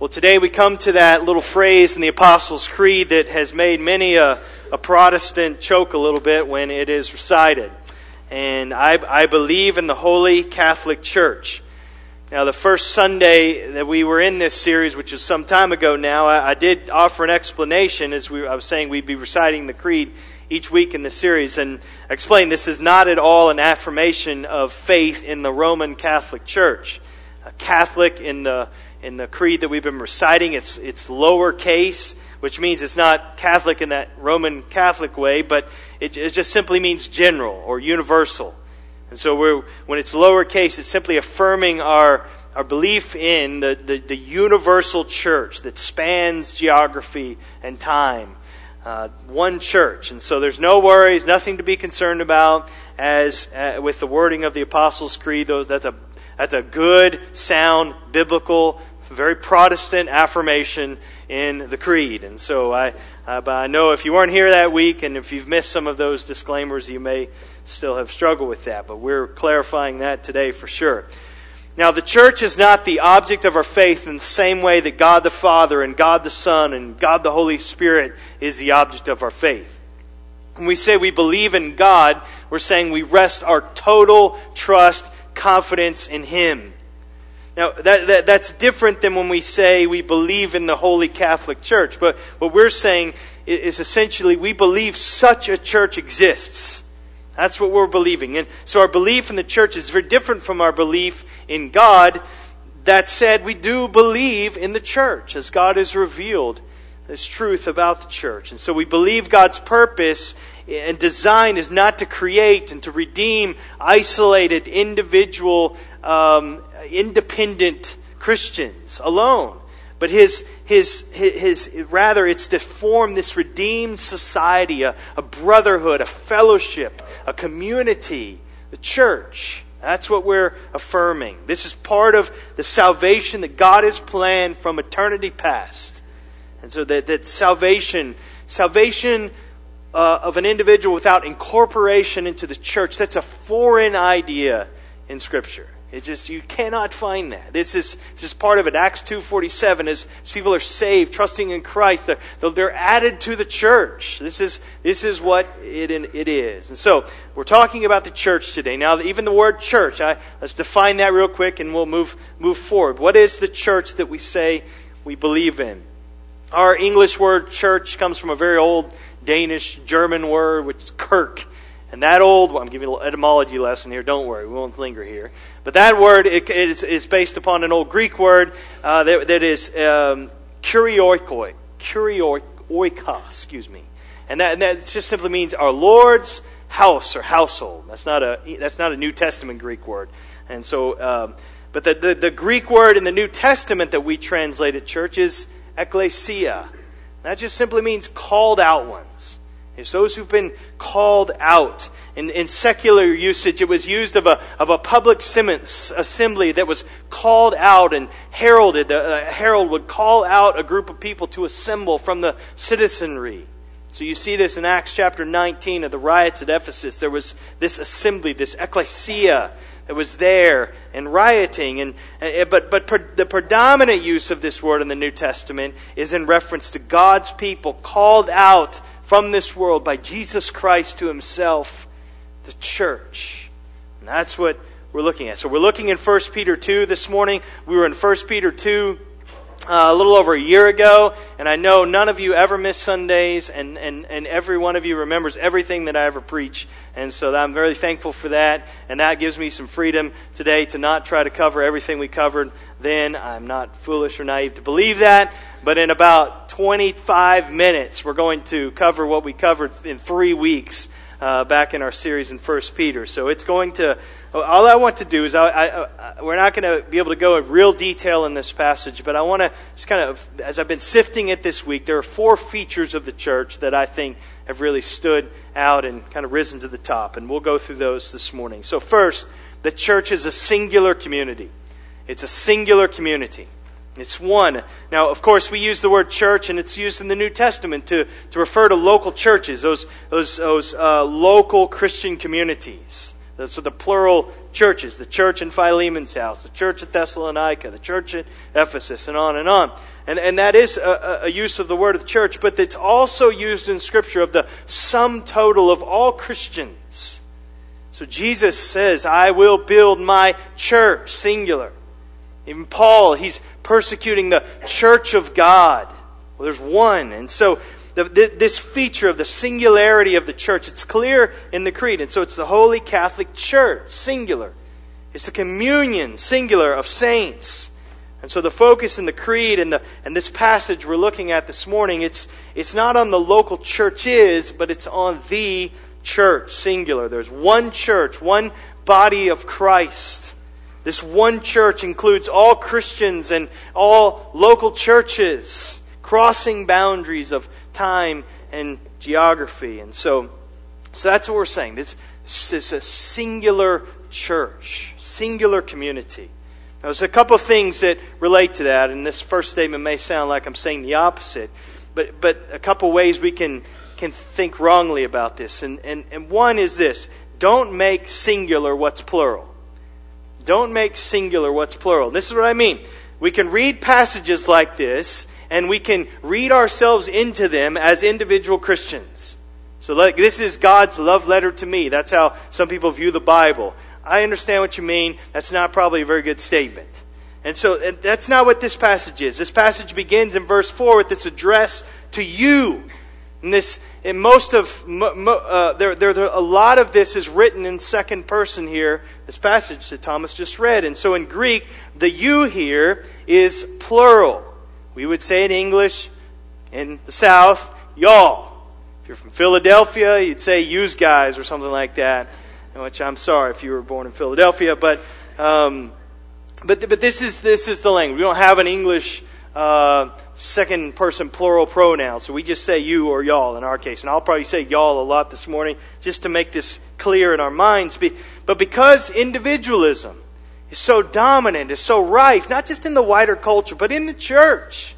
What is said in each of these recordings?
Well, today we come to that little phrase in the Apostles' Creed that has made many a, a Protestant choke a little bit when it is recited. And I, I believe in the Holy Catholic Church. Now, the first Sunday that we were in this series, which is some time ago now, I, I did offer an explanation as we, I was saying we'd be reciting the Creed each week in the series and explain this is not at all an affirmation of faith in the Roman Catholic Church. A Catholic in the in the creed that we've been reciting. It's, it's lowercase, which means it's not Catholic in that Roman Catholic way, but it, it just simply means general or universal. And so we're, when it's lowercase, it's simply affirming our, our belief in the, the, the universal church that spans geography and time. Uh, one church. And so there's no worries, nothing to be concerned about as uh, with the wording of the Apostles' Creed. Those, that's, a, that's a good, sound, biblical very Protestant affirmation in the creed. And so I, uh, but I know if you weren't here that week and if you've missed some of those disclaimers, you may still have struggled with that. But we're clarifying that today for sure. Now, the church is not the object of our faith in the same way that God the Father and God the Son and God the Holy Spirit is the object of our faith. When we say we believe in God, we're saying we rest our total trust, confidence in Him. Now, that, that, that's different than when we say we believe in the Holy Catholic Church. But what we're saying is essentially we believe such a church exists. That's what we're believing. And so our belief in the church is very different from our belief in God. That said, we do believe in the church as God has revealed this truth about the church. And so we believe God's purpose and design is not to create and to redeem isolated individual um, independent Christians alone. But his, his, his, his, rather, it's to form this redeemed society, a, a brotherhood, a fellowship, a community, the church. That's what we're affirming. This is part of the salvation that God has planned from eternity past. And so that, that salvation, salvation uh, of an individual without incorporation into the church, that's a foreign idea in Scripture. It just you cannot find that. This is is part of it. Acts two forty seven as people are saved, trusting in Christ, they're, they're added to the church. This is this is what it it is. And so we're talking about the church today. Now, even the word church, I, let's define that real quick, and we'll move move forward. What is the church that we say we believe in? Our English word church comes from a very old Danish German word, which is kirk. And that old, well, I'm giving you an etymology lesson here, don't worry, we won't linger here. But that word it, is, is, based upon an old Greek word uh, that, that is um, kurioikoi, kurioika, excuse me. And that, and that just simply means our Lord's house or household. That's not a, that's not a New Testament Greek word. And so, um, but the, the, the Greek word in the New Testament that we translated church is ecclesia. That just simply means called out ones. Those who've been called out. In, in secular usage, it was used of a, of a public assembly that was called out and heralded. A, uh, herald would call out a group of people to assemble from the citizenry. So you see this in Acts chapter 19 of the riots at Ephesus. There was this assembly, this ecclesia that was there and rioting. And, uh, uh, but but per, the predominant use of this word in the New Testament is in reference to God's people called out from this world by Jesus Christ to himself, the church. And that's what we're looking at. So we're looking in 1 Peter 2 this morning. We were in 1 Peter 2 uh, a little over a year ago, and I know none of you ever miss Sundays, and, and, and every one of you remembers everything that I ever preach. And so I'm very thankful for that, and that gives me some freedom today to not try to cover everything we covered then. I'm not foolish or naive to believe that, but in about 25 minutes, we're going to cover what we covered in three weeks uh, back in our series in First Peter. So it's going to. All I want to do is, I, I, I, we're not going to be able to go in real detail in this passage, but I want to just kind of, as I've been sifting it this week, there are four features of the church that I think have really stood out and kind of risen to the top, and we'll go through those this morning. So first, the church is a singular community. It's a singular community. It's one. Now, of course, we use the word church, and it's used in the New Testament to, to refer to local churches, those, those, those uh, local Christian communities, So the plural churches, the church in Philemon's house, the church at Thessalonica, the church at Ephesus, and on and on. And, and that is a, a use of the word of the church, but it's also used in Scripture of the sum total of all Christians. So Jesus says, I will build my church, singular. Even Paul, he's persecuting the church of God. Well, there's one. And so the, this feature of the singularity of the church. It's clear in the creed. And so it's the Holy Catholic Church, singular. It's the communion, singular, of saints. And so the focus in the creed and, the, and this passage we're looking at this morning, it's, it's not on the local churches, but it's on the church, singular. There's one church, one body of Christ. This one church includes all Christians and all local churches, crossing boundaries of time and geography. And so, so that's what we're saying. This, this is a singular church, singular community. Now, there's a couple of things that relate to that, and this first statement may sound like I'm saying the opposite, but, but a couple ways we can, can think wrongly about this. And, and, and one is this don't make singular what's plural. Don't make singular what's plural. This is what I mean. We can read passages like this and we can read ourselves into them as individual Christians. So this is God's love letter to me. That's how some people view the Bible. I understand what you mean. That's not probably a very good statement. And so and that's not what this passage is. This passage begins in verse 4 with this address to you. And this, most of, uh, there, there, there, a lot of this is written in second person here, this passage that Thomas just read. And so in Greek, the you here is plural. We would say in English in the South, y'all. If you're from Philadelphia, you'd say use guys or something like that. Which I'm sorry if you were born in Philadelphia, but um, but but this is this is the language. We don't have an English uh, second person plural pronoun, so we just say you or y'all in our case. And I'll probably say y'all a lot this morning just to make this clear in our minds. But because individualism is so dominant, is so rife, not just in the wider culture, but in the church.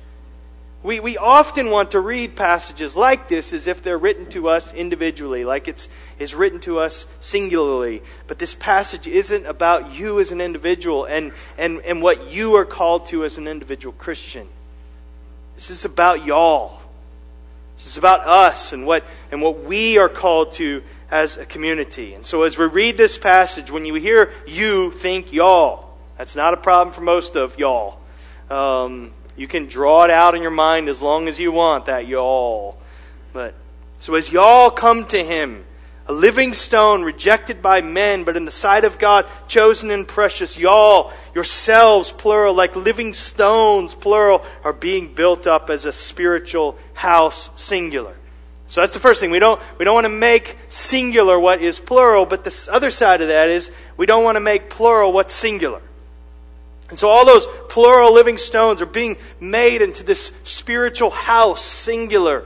We, we often want to read passages like this as if they're written to us individually, like it's, it's written to us singularly. But this passage isn't about you as an individual and, and, and what you are called to as an individual Christian. This is about y'all. This is about us and what, and what we are called to as a community. And so as we read this passage, when you hear you, think y'all. That's not a problem for most of y'all. Um, you can draw it out in your mind as long as you want, that y'all. But, so as y'all come to him, a living stone rejected by men, but in the sight of God, chosen and precious, y'all, yourselves, plural, like living stones, plural, are being built up as a spiritual house, singular. So that's the first thing. We don't, we don't want to make singular what is plural, but the other side of that is we don't want to make plural what's singular. And so all those plural living stones are being made into this spiritual house, singular.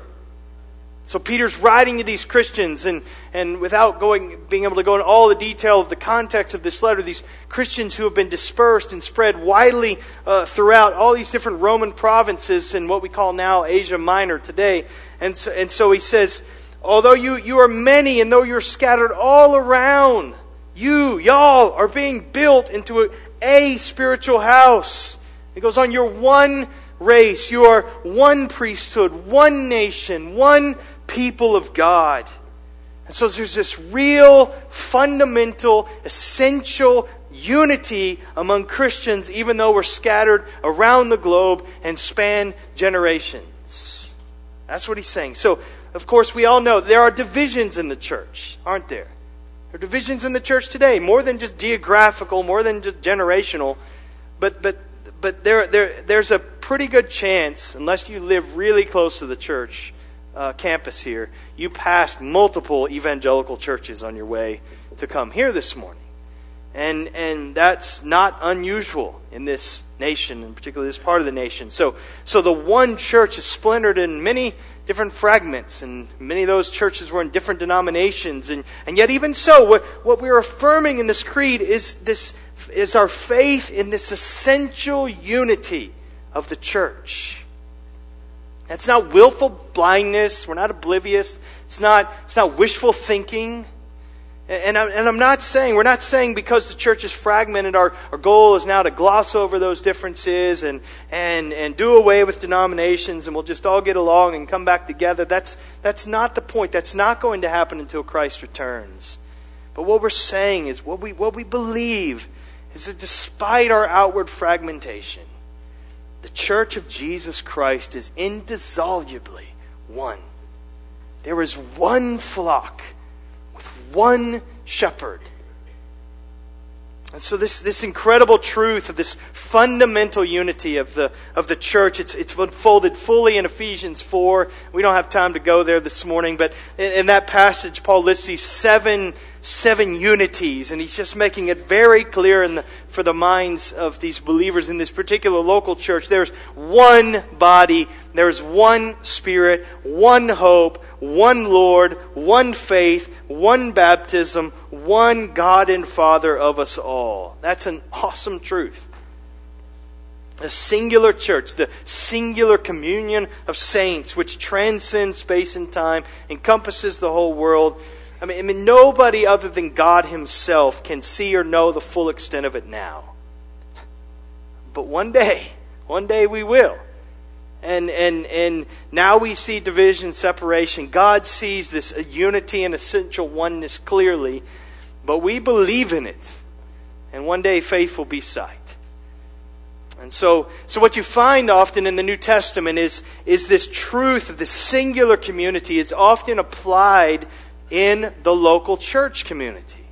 So Peter's writing to these Christians, and, and without going, being able to go into all the detail of the context of this letter, these Christians who have been dispersed and spread widely uh, throughout all these different Roman provinces in what we call now Asia Minor today. And so, and so he says, although you, you are many and though you're scattered all around, you, y'all, are being built into a, a spiritual house. It goes on, you're one race, you are one priesthood, one nation, one people of God. And so there's this real, fundamental, essential unity among Christians, even though we're scattered around the globe and span generations. That's what he's saying. So, of course, we all know there are divisions in the church, aren't there? There are divisions in the church today, more than just geographical, more than just generational. But, but, but there, there, there's a pretty good chance, unless you live really close to the church, uh, campus here, you passed multiple evangelical churches on your way to come here this morning. And, and that's not unusual in this nation, and particularly this part of the nation. So, so the one church is splintered in many different fragments, and many of those churches were in different denominations. And, and yet, even so, what, what we're affirming in this creed is, this, is our faith in this essential unity of the church. It's not willful blindness. We're not oblivious. It's not, it's not wishful thinking. And, I'm not saying, we're not saying because the church is fragmented, our, our goal is now to gloss over those differences and, and, and do away with denominations and we'll just all get along and come back together. That's, that's not the point. That's not going to happen until Christ returns. But what we're saying is, what we, what we believe is that despite our outward fragmentation, the church of Jesus Christ is indissolubly one. There is one flock one shepherd. And so this, this incredible truth of this fundamental unity of the, of the church, it's, it's unfolded fully in Ephesians 4. We don't have time to go there this morning, but in, in that passage, Paul lists these seven, seven unities, and he's just making it very clear the, for the minds of these believers in this particular local church. There's one body, there's one spirit, one hope, one Lord, one faith, one baptism, one God and Father of us all. That's an awesome truth. A singular church, the singular communion of saints, which transcends space and time, encompasses the whole world. I mean, I mean, nobody other than God Himself can see or know the full extent of it now. But one day, one day we will and, and, and now we see division, separation. God sees this unity and essential oneness clearly, but we believe in it. And one day faith will be sight. And so, so what you find often in the New Testament is, is this truth of this singular community It's often applied in the local church community.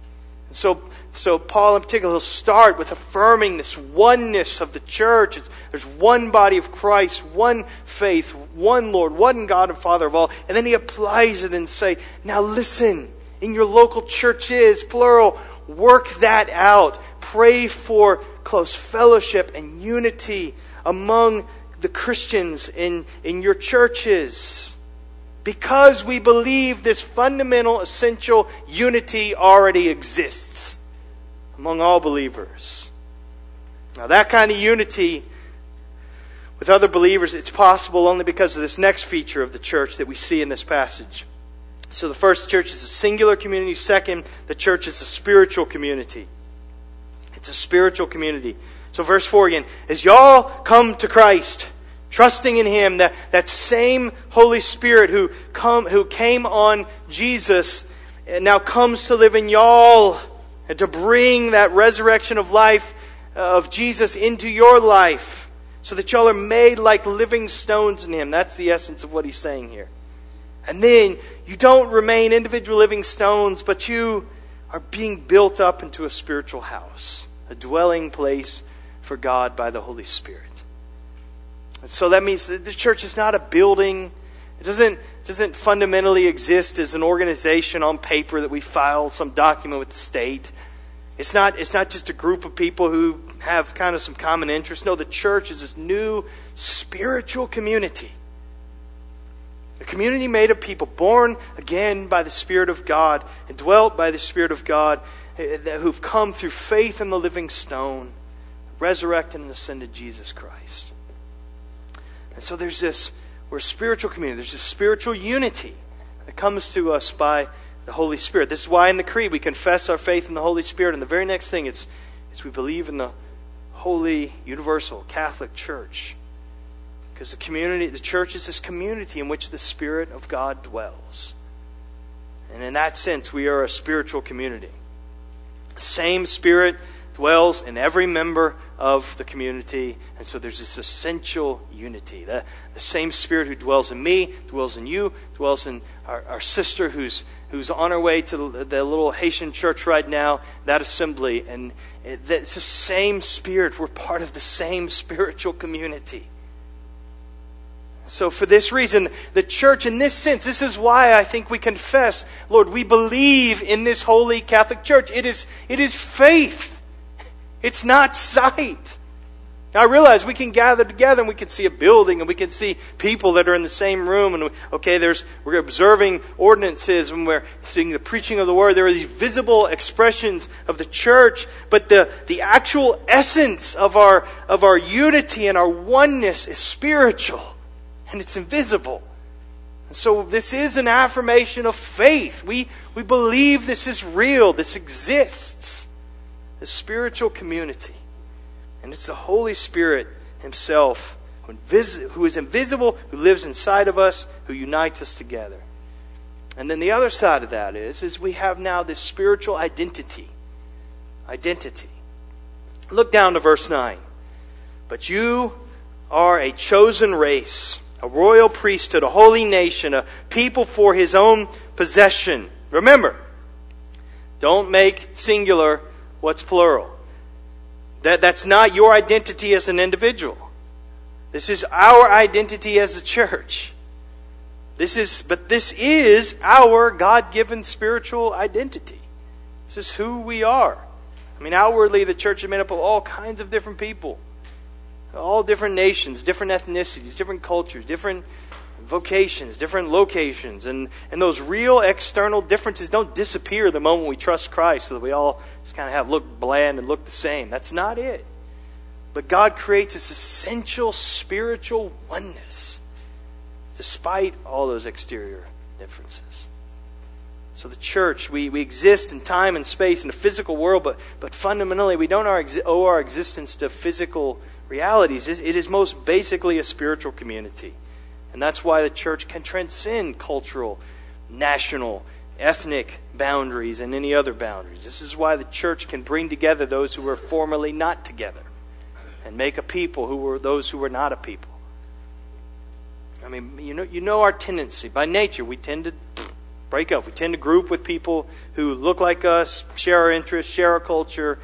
And so so Paul in particular, he'll start with affirming this oneness of the church. It's, there's one body of Christ, one faith, one Lord, one God and Father of all. And then he applies it and say, now listen, in your local churches, plural, work that out. Pray for close fellowship and unity among the Christians in, in your churches. Because we believe this fundamental, essential unity already exists among all believers. Now, that kind of unity with other believers, it's possible only because of this next feature of the church that we see in this passage. So, the first church is a singular community. Second, the church is a spiritual community. It's a spiritual community. So, verse 4 again as y'all come to Christ, trusting in Him, that, that same Holy Spirit who, come, who came on Jesus now comes to live in y'all and to bring that resurrection of life uh, of Jesus into your life so that y'all are made like living stones in Him. That's the essence of what He's saying here. And then you don't remain individual living stones, but you are being built up into a spiritual house, a dwelling place for God by the Holy Spirit. So that means that the church is not a building. It doesn't, doesn't fundamentally exist as an organization on paper that we file some document with the state. It's not, it's not just a group of people who have kind of some common interests. No, the church is this new spiritual community. A community made of people born again by the Spirit of God and dwelt by the Spirit of God eh, eh, who've come through faith in the living stone, resurrected and ascended Jesus Christ. And so there's this, we're a spiritual community. There's this spiritual unity that comes to us by the Holy Spirit. This is why in the Creed we confess our faith in the Holy Spirit. And the very next thing is, is we believe in the holy, universal, Catholic Church. Because the community, the church is this community in which the Spirit of God dwells. And in that sense, we are a spiritual community. Same Spirit dwells in every member of the community. And so there's this essential unity. The, the same Spirit who dwells in me, dwells in you, dwells in our, our sister who's, who's on her way to the, the little Haitian church right now, that assembly. And it, it's the same Spirit. We're part of the same spiritual community. So, for this reason, the church, in this sense, this is why I think we confess, Lord, we believe in this holy Catholic Church. It is, it is faith. It's not sight. Now, I realize we can gather together and we can see a building and we can see people that are in the same room and okay, there's we're observing ordinances and we're seeing the preaching of the word. There are these visible expressions of the church, but the, the actual essence of our of our unity and our oneness is spiritual and it's invisible. And So this is an affirmation of faith. We, we believe this is real, this exists, the spiritual community. And it's the Holy Spirit Himself who is invisible, who lives inside of us, who unites us together. And then the other side of that is, is we have now this spiritual identity. Identity. Look down to verse 9. But you are a chosen race, a royal priesthood, a holy nation, a people for his own possession. Remember, don't make singular what's plural. That, that's not your identity as an individual. This is our identity as a church. This is, but this is our God given spiritual identity. This is who we are. I mean, outwardly, the church is made up of all kinds of different people, all different nations, different ethnicities, different cultures, different vocations, different locations. And, and those real external differences don't disappear the moment we trust Christ so that we all just kind of have look bland and look the same. That's not it. But God creates this essential spiritual oneness despite all those exterior differences. So, the church, we, we exist in time and space in the physical world, but, but fundamentally, we don't our, owe our existence to physical realities. It is most basically a spiritual community. And that's why the church can transcend cultural, national, ethnic boundaries and any other boundaries. This is why the church can bring together those who were formerly not together and make a people who were those who were not a people. I mean, you know, you know our tendency. By nature, we tend to break up. We tend to group with people who look like us, share our interests, share our culture,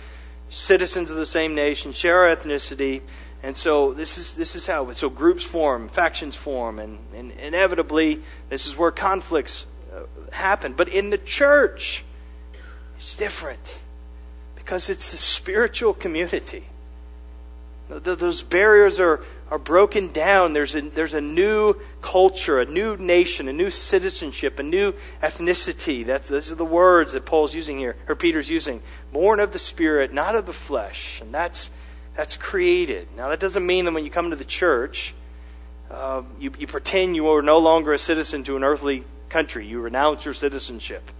citizens of the same nation, share our ethnicity. And so this is this is how so groups form, factions form, and, and inevitably this is where conflicts happen. But in the church, it's different because it's a spiritual community. Those barriers are, are broken down. There's a, there's a new culture, a new nation, a new citizenship, a new ethnicity. That's, those are the words that Paul's using here, or Peter's using. Born of the Spirit, not of the flesh. And that's, that's created. Now, that doesn't mean that when you come to the church, uh, you, you pretend you are no longer a citizen to an earthly country. You renounce your citizenship.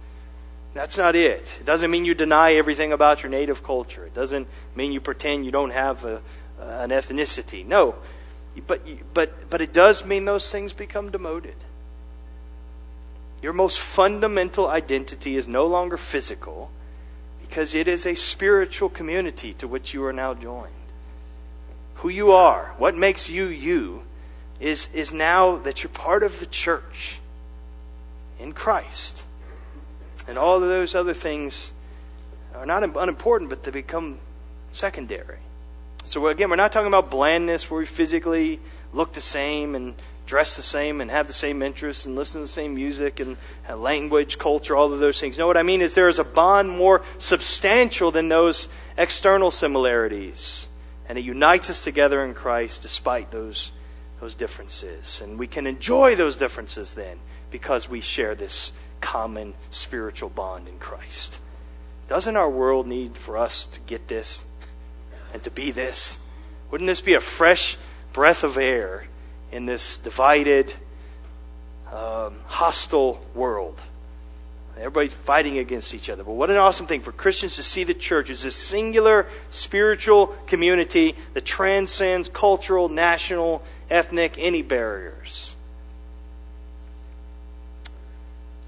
That's not it. It doesn't mean you deny everything about your native culture. It doesn't mean you pretend you don't have a an ethnicity. No, but, but, but it does mean those things become demoted. Your most fundamental identity is no longer physical because it is a spiritual community to which you are now joined. Who you are, what makes you you, is, is now that you're part of the church in Christ. And all of those other things are not unimportant, but they become secondary. So again, we're not talking about blandness where we physically look the same and dress the same and have the same interests and listen to the same music and language, culture, all of those things. No, what I mean is there is a bond more substantial than those external similarities. And it unites us together in Christ despite those, those differences. And we can enjoy those differences then because we share this common spiritual bond in Christ. Doesn't our world need for us to get this? and to be this? Wouldn't this be a fresh breath of air in this divided, um, hostile world? Everybody's fighting against each other. But what an awesome thing for Christians to see the church as a singular spiritual community that transcends cultural, national, ethnic, any barriers.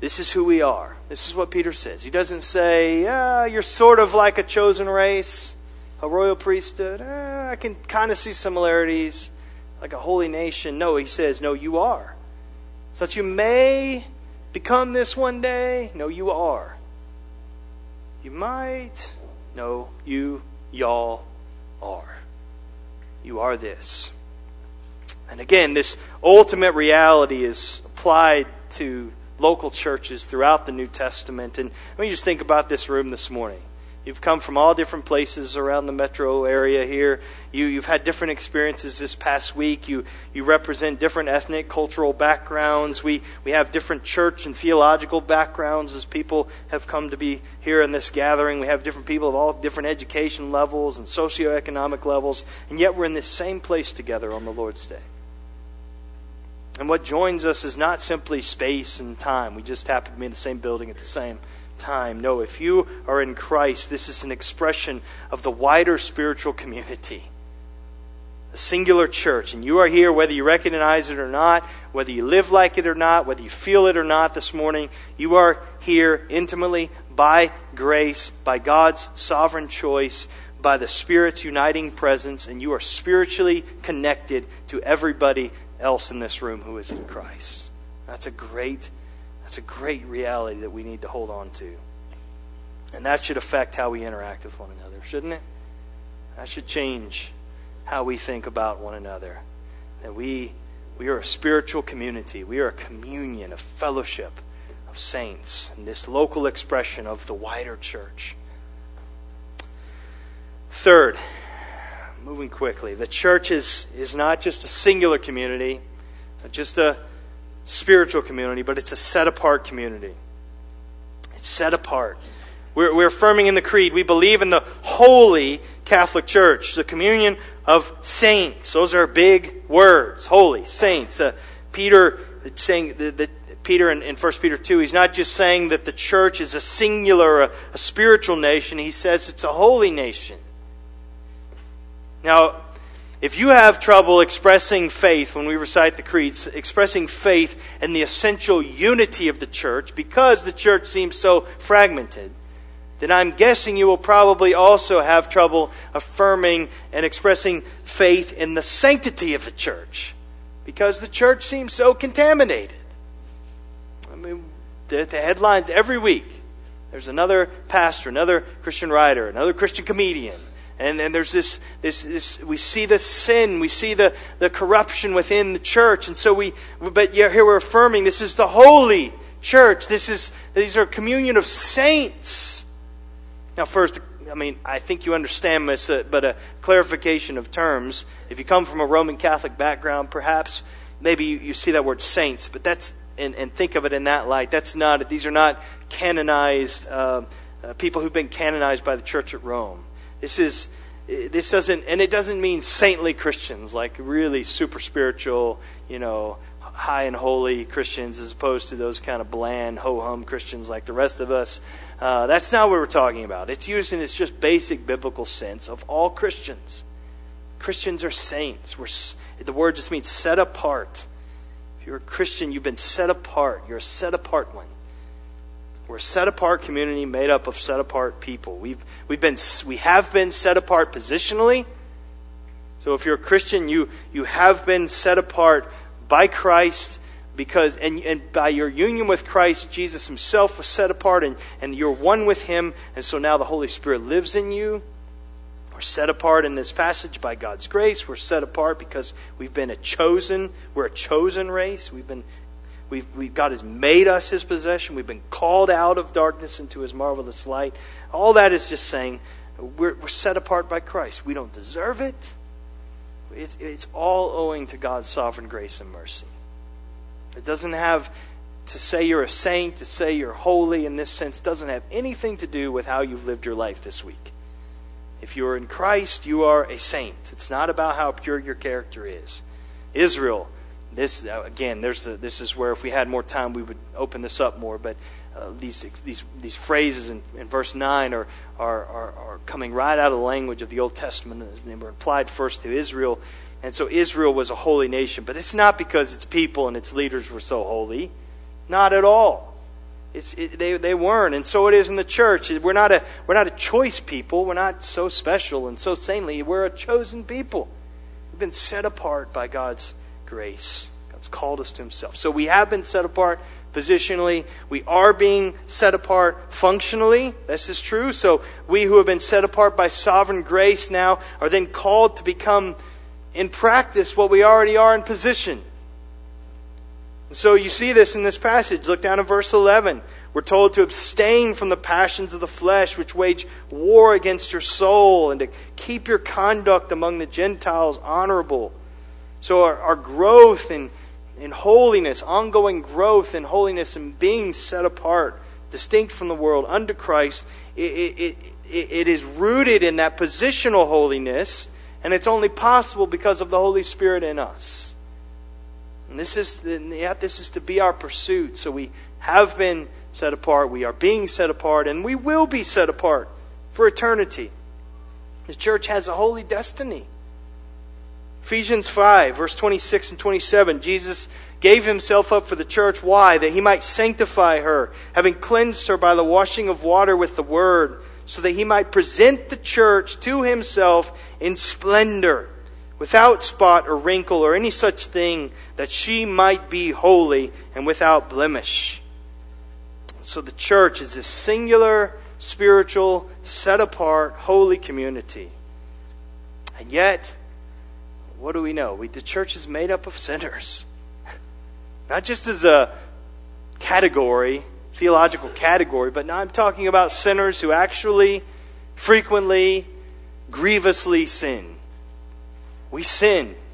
This is who we are. This is what Peter says. He doesn't say, you're sort of like a chosen race a royal priesthood. Eh, I can kind of see similarities, like a holy nation. No, he says, no, you are. So that you may become this one day. No, you are. You might. No, you, y'all are. You are this. And again, this ultimate reality is applied to local churches throughout the New Testament. And let me just think about this room this morning. You've come from all different places around the metro area here. You, you've had different experiences this past week. You, you represent different ethnic, cultural backgrounds. We, we have different church and theological backgrounds as people have come to be here in this gathering. We have different people of all different education levels and socioeconomic levels, and yet we're in this same place together on the Lord's Day. And what joins us is not simply space and time. We just happen to be in the same building at the same time. No, if you are in Christ, this is an expression of the wider spiritual community. A singular church. And you are here whether you recognize it or not, whether you live like it or not, whether you feel it or not this morning. You are here intimately by grace, by God's sovereign choice, by the Spirit's uniting presence, and you are spiritually connected to everybody else in this room who is in Christ. That's a great, that's a great reality that we need to hold on to. And that should affect how we interact with one another, shouldn't it? That should change how we think about one another. That we we are a spiritual community. We are a communion, a fellowship of saints, and this local expression of the wider church. Third, moving quickly. The church is, is not just a singular community, just a spiritual community, but it's a set apart community. It's set apart. We're, we're affirming in the Creed, we believe in the holy Catholic Church, the communion of saints. Those are big words. Holy, saints. Uh, Peter saying that Peter in, in 1 Peter 2, he's not just saying that the church is a singular, a, a spiritual nation. He says it's a holy nation. Now, if you have trouble expressing faith when we recite the creeds, expressing faith in the essential unity of the church because the church seems so fragmented, then I'm guessing you will probably also have trouble affirming and expressing faith in the sanctity of the church because the church seems so contaminated. I mean, the, the headlines every week there's another pastor, another Christian writer, another Christian comedian and then there's this, this, this, we see the sin, we see the, the corruption within the church. And so we, but here we're affirming this is the holy church. This is, these are communion of saints. Now, first, I mean, I think you understand this, uh, but a clarification of terms. If you come from a Roman Catholic background, perhaps maybe you, you see that word saints, but that's, and, and, think of it in that light. That's not, these are not canonized, uh, uh, people who've been canonized by the church at Rome. This is this doesn't and it doesn't mean saintly Christians like really super spiritual, you know, high and holy Christians as opposed to those kind of bland ho hum Christians like the rest of us. Uh, that's not what we're talking about. It's used in its just basic biblical sense of all Christians. Christians are saints. We're, the word just means set apart. If you're a Christian, you've been set apart. You're a set apart one. We're a set apart community made up of set apart people. We've, we've been, we have been set apart positionally. So if you're a Christian, you, you have been set apart by Christ because and, and by your union with Christ, Jesus himself was set apart and, and you're one with him, and so now the Holy Spirit lives in you. We're set apart in this passage by God's grace. We're set apart because we've been a chosen, we're a chosen race. We've been We've, we, God has made us his possession. We've been called out of darkness into his marvelous light. All that is just saying we're, we're set apart by Christ. We don't deserve it. It's, it's all owing to God's sovereign grace and mercy. It doesn't have to say you're a saint, to say you're holy in this sense, doesn't have anything to do with how you've lived your life this week. If you're in Christ, you are a saint. It's not about how pure your character is. Israel this uh, again, there's a, this is where if we had more time, we would open this up more. But uh, these these these phrases in, in verse nine are, are, are are coming right out of the language of the Old Testament. and They were applied first to Israel, and so Israel was a holy nation. But it's not because its people and its leaders were so holy, not at all. It's, it, they, they weren't, and so it is in the church. We're not, a, we're not a choice people. We're not so special and so saintly. We're a chosen people. We've been set apart by God's grace. God's called us to Himself. So we have been set apart positionally. We are being set apart functionally. This is true. So we who have been set apart by sovereign grace now are then called to become in practice what we already are in position. So you see this in this passage. Look down at verse 11. We're told to abstain from the passions of the flesh, which wage war against your soul, and to keep your conduct among the Gentiles honorable. So our, our growth in, in holiness, ongoing growth in holiness and being set apart, distinct from the world, under Christ, it, it, it, it is rooted in that positional holiness, and it's only possible because of the Holy Spirit in us. And this is, yet this is to be our pursuit. So we have been set apart, we are being set apart, and we will be set apart for eternity. The church has a holy destiny. Ephesians 5, verse 26 and 27, Jesus gave himself up for the church. Why? That he might sanctify her, having cleansed her by the washing of water with the word, so that he might present the church to himself in splendor, without spot or wrinkle or any such thing, that she might be holy and without blemish. So the church is this singular, spiritual, set apart, holy community. And yet, what do we know? We, the church is made up of sinners. Not just as a category, theological category, but now I'm talking about sinners who actually, frequently, grievously sin. We sin.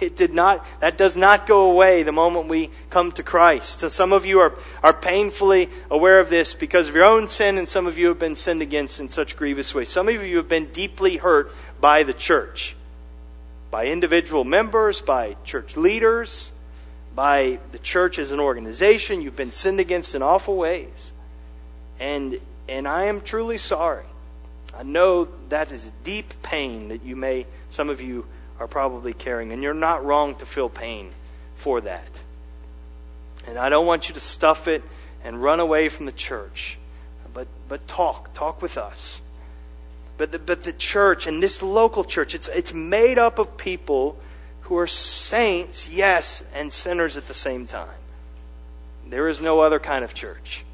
It did not, that does not go away the moment we come to Christ. So some of you are, are painfully aware of this because of your own sin, and some of you have been sinned against in such grievous ways. Some of you have been deeply hurt by the church by individual members, by church leaders, by the church as an organization. You've been sinned against in awful ways. And, and I am truly sorry. I know that is deep pain that you may, some of you are probably carrying, and you're not wrong to feel pain for that. And I don't want you to stuff it and run away from the church. But, but talk. Talk with us. But the, but the church and this local church, it's, it's made up of people who are saints, yes, and sinners at the same time. There is no other kind of church.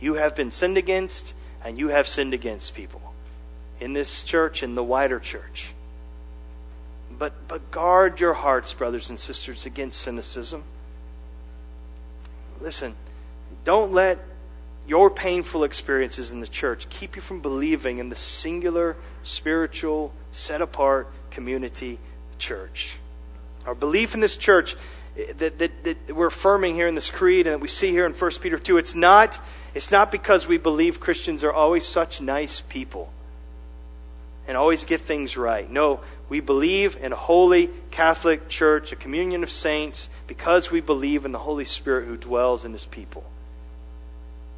You have been sinned against, and you have sinned against people in this church, in the wider church. But, but guard your hearts, brothers and sisters, against cynicism. Listen, don't let your painful experiences in the church keep you from believing in the singular, spiritual, set apart community, the church. Our belief in this church eh, that, that, that, we're affirming here in this creed and that we see here in 1 Peter 2, it's not, it's not because we believe Christians are always such nice people and always get things right. No, we believe in a holy Catholic church, a communion of saints, because we believe in the Holy Spirit who dwells in his people.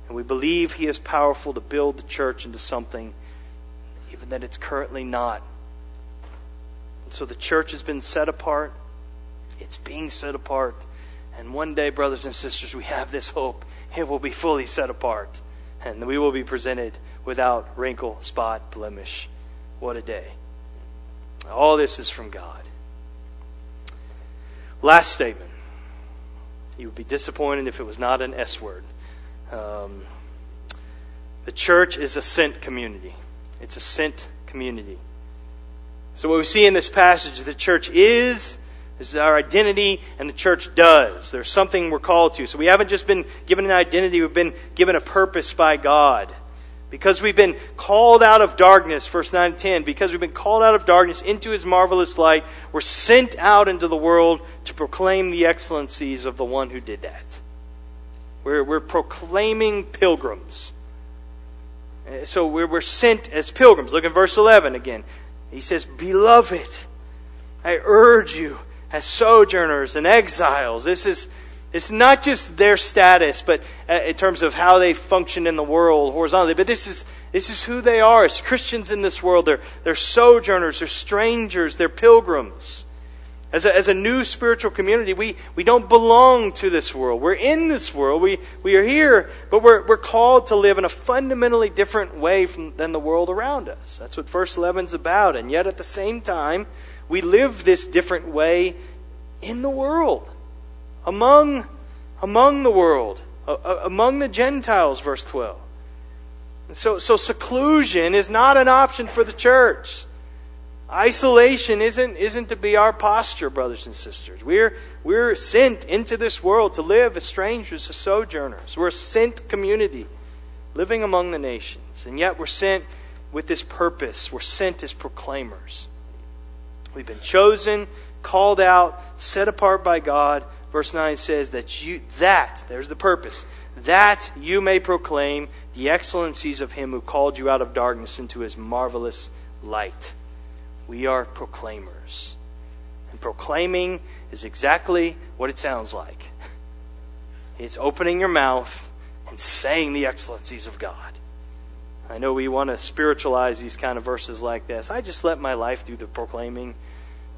And we believe He is powerful to build the church into something even that it's currently not. And so the church has been set apart. It's being set apart. And one day, brothers and sisters, we have this hope. It will be fully set apart. And we will be presented without wrinkle, spot, blemish. What a day. All this is from God. Last statement. You would be disappointed if it was not an S word. Um, the church is a sent community. It's a sent community. So what we see in this passage, the church is, is our identity, and the church does. There's something we're called to. So we haven't just been given an identity, we've been given a purpose by God. Because we've been called out of darkness, verse 9 and 10, because we've been called out of darkness into his marvelous light, we're sent out into the world to proclaim the excellencies of the one who did that. We're, we're proclaiming pilgrims. So we're, we're sent as pilgrims. Look in verse 11 again. He says, Beloved, I urge you as sojourners and exiles. This is it's not just their status, but uh, in terms of how they function in the world horizontally, but this is, this is who they are as Christians in this world. They're, they're sojourners, they're strangers, they're pilgrims. As a, as a new spiritual community, we, we don't belong to this world. We're in this world. We, we are here, but we're, we're called to live in a fundamentally different way from, than the world around us. That's what verse 11 is about. And yet, at the same time, we live this different way in the world, among, among the world, among the Gentiles, verse 12. So, so seclusion is not an option for the church. Isolation isn't, isn't to be our posture, brothers and sisters. We're, we're sent into this world to live as strangers, as sojourners. We're a sent community living among the nations. And yet we're sent with this purpose. We're sent as proclaimers. We've been chosen, called out, set apart by God. Verse 9 says that you, that, there's the purpose, that you may proclaim the excellencies of him who called you out of darkness into his marvelous light. We are proclaimers. And proclaiming is exactly what it sounds like it's opening your mouth and saying the excellencies of God. I know we want to spiritualize these kind of verses like this. I just let my life do the proclaiming.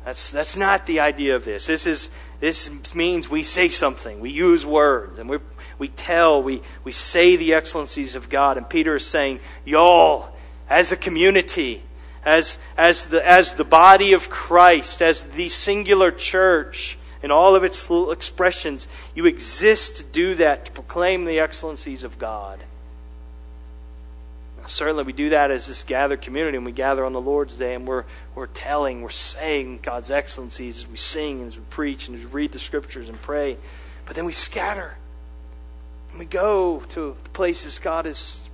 That's, that's not the idea of this. This, is, this means we say something. We use words and we, we tell, we, we say the excellencies of God. And Peter is saying, y'all, as a community, as, as, the, as the body of Christ, as the singular church, in all of its little expressions, you exist to do that, to proclaim the excellencies of God. Now, Certainly, we do that as this gathered community, and we gather on the Lord's Day, and we're, we're telling, we're saying God's excellencies as we sing, and as we preach, and as we read the Scriptures and pray. But then we scatter. And we go to the places God has,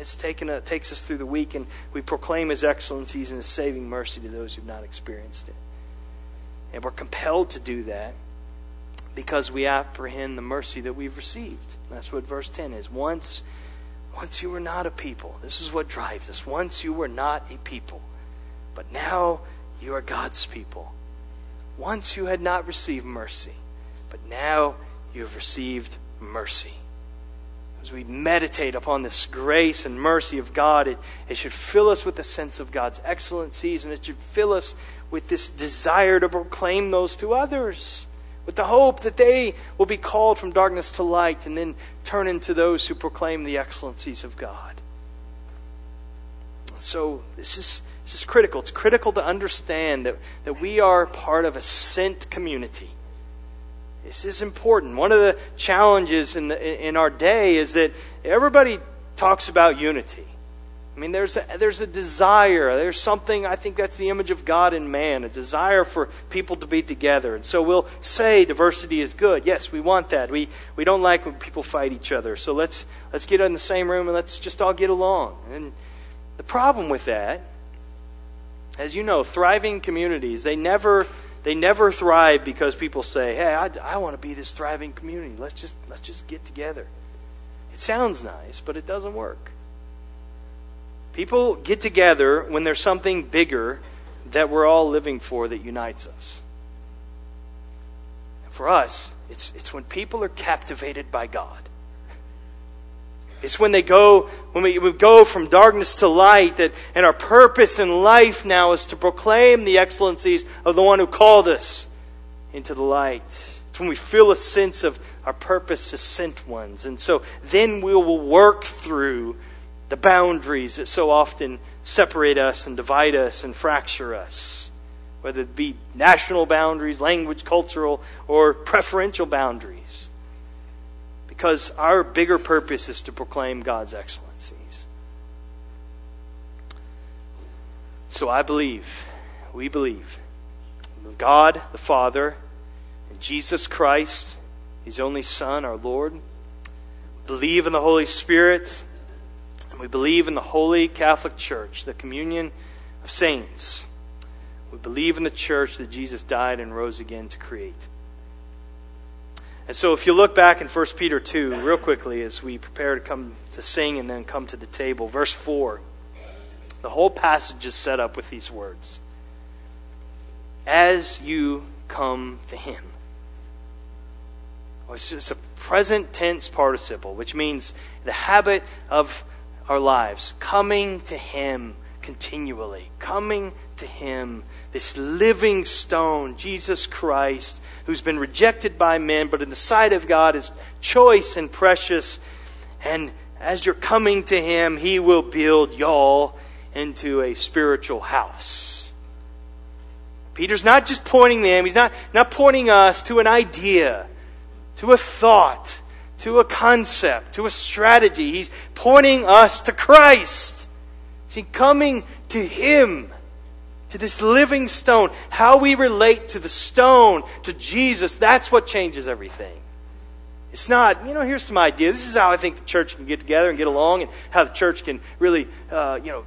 has taken a, takes us through the week, and we proclaim His excellencies and His saving mercy to those who've not experienced it. And we're compelled to do that because we apprehend the mercy that we've received. That's what verse 10 is. Once once you were not a people. This is what drives us. Once you were not a people, but now you are God's people. Once you had not received mercy, but now you have received mercy. As we meditate upon this grace and mercy of God, it, it should fill us with a sense of God's excellencies, and it should fill us with this desire to proclaim those to others with the hope that they will be called from darkness to light and then turn into those who proclaim the excellencies of God. So this is, this is critical. It's critical to understand that, that we are part of a sent community. This is important. One of the challenges in, the, in our day is that everybody talks about unity. I mean, there's a, there's a desire. There's something, I think that's the image of God in man, a desire for people to be together. And so we'll say diversity is good. Yes, we want that. We, we don't like when people fight each other. So let's, let's get in the same room and let's just all get along. And the problem with that, as you know, thriving communities, they never, they never thrive because people say, hey, I, I want to be this thriving community. Let's just, let's just get together. It sounds nice, but it doesn't work. People get together when there's something bigger that we're all living for that unites us. And for us, it's, it's when people are captivated by God. It's when they go, when we, we go from darkness to light, that, and our purpose in life now is to proclaim the excellencies of the one who called us into the light. It's when we feel a sense of our purpose as sent ones. And so then we will work through the boundaries that so often separate us and divide us and fracture us, whether it be national boundaries, language, cultural, or preferential boundaries. Because our bigger purpose is to proclaim God's excellencies. So I believe, we believe, God the Father and Jesus Christ, His only Son, our Lord. Believe in the Holy Spirit and we believe in the Holy Catholic Church, the communion of saints. We believe in the church that Jesus died and rose again to create. And so, if you look back in 1 Peter 2, real quickly, as we prepare to come to sing and then come to the table, verse 4, the whole passage is set up with these words As you come to Him. It's just a present tense participle, which means the habit of our lives, coming to Him continually, coming to Him, this living stone, Jesus Christ, who's been rejected by men, but in the sight of God is choice and precious. And as you're coming to Him, He will build y'all into a spiritual house. Peter's not just pointing them, he's not, not pointing us to an idea, to a thought to a concept, to a strategy. He's pointing us to Christ. See, coming to Him, to this living stone, how we relate to the stone, to Jesus, that's what changes everything. It's not, you know, here's some ideas. This is how I think the church can get together and get along and how the church can really, uh, you know,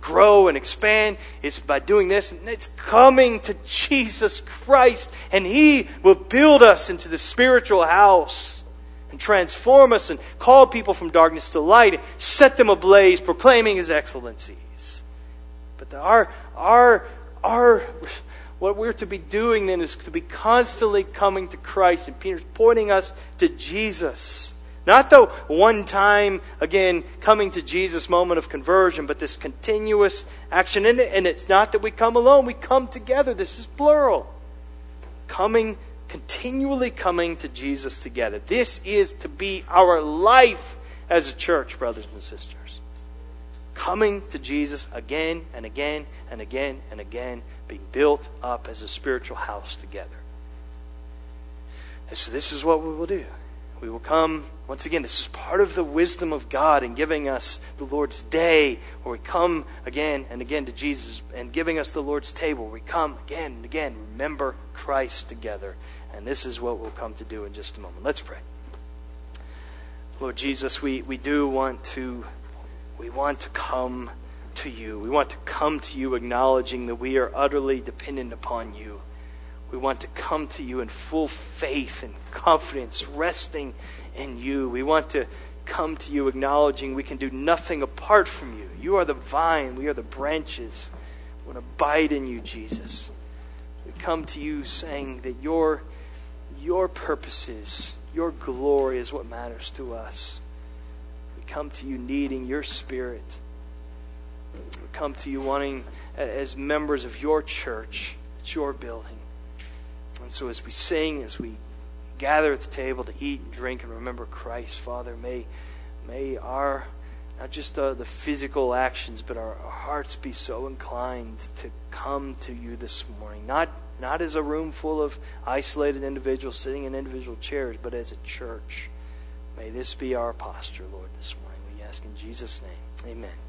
grow and expand. It's by doing this. And it's coming to Jesus Christ, and He will build us into the spiritual house and transform us and call people from darkness to light, set them ablaze, proclaiming his excellencies. Our, our, our what we're to be doing then is to be constantly coming to Christ. And Peter's pointing us to Jesus. Not the one time, again, coming to Jesus moment of conversion, but this continuous action in it. And it's not that we come alone, we come together. This is plural. Coming, continually coming to Jesus together. This is to be our life as a church, brothers and sisters. Coming to Jesus again and again and again and again being built up as a spiritual house together. And so this is what we will do. We will come, once again, this is part of the wisdom of God in giving us the Lord's day, where we come again and again to Jesus and giving us the Lord's table. We come again and again, remember Christ together. And this is what we'll come to do in just a moment. Let's pray. Lord Jesus, we, we do want to we want to come to you. We want to come to you acknowledging that we are utterly dependent upon you. We want to come to you in full faith and confidence, resting in you. We want to come to you acknowledging we can do nothing apart from you. You are the vine, we are the branches. We want to abide in you, Jesus. We come to you saying that your, your purposes, your glory is what matters to us. Come to you needing your spirit we come to you wanting, as members of your church, it's your building. And so as we sing, as we gather at the table to eat and drink and remember Christ, Father, may, may our, not just the, the physical actions, but our, our hearts be so inclined to come to you this morning. Not, not as a room full of isolated individuals sitting in individual chairs, but as a church. May this be our posture, Lord, this morning. We ask in Jesus' name. Amen.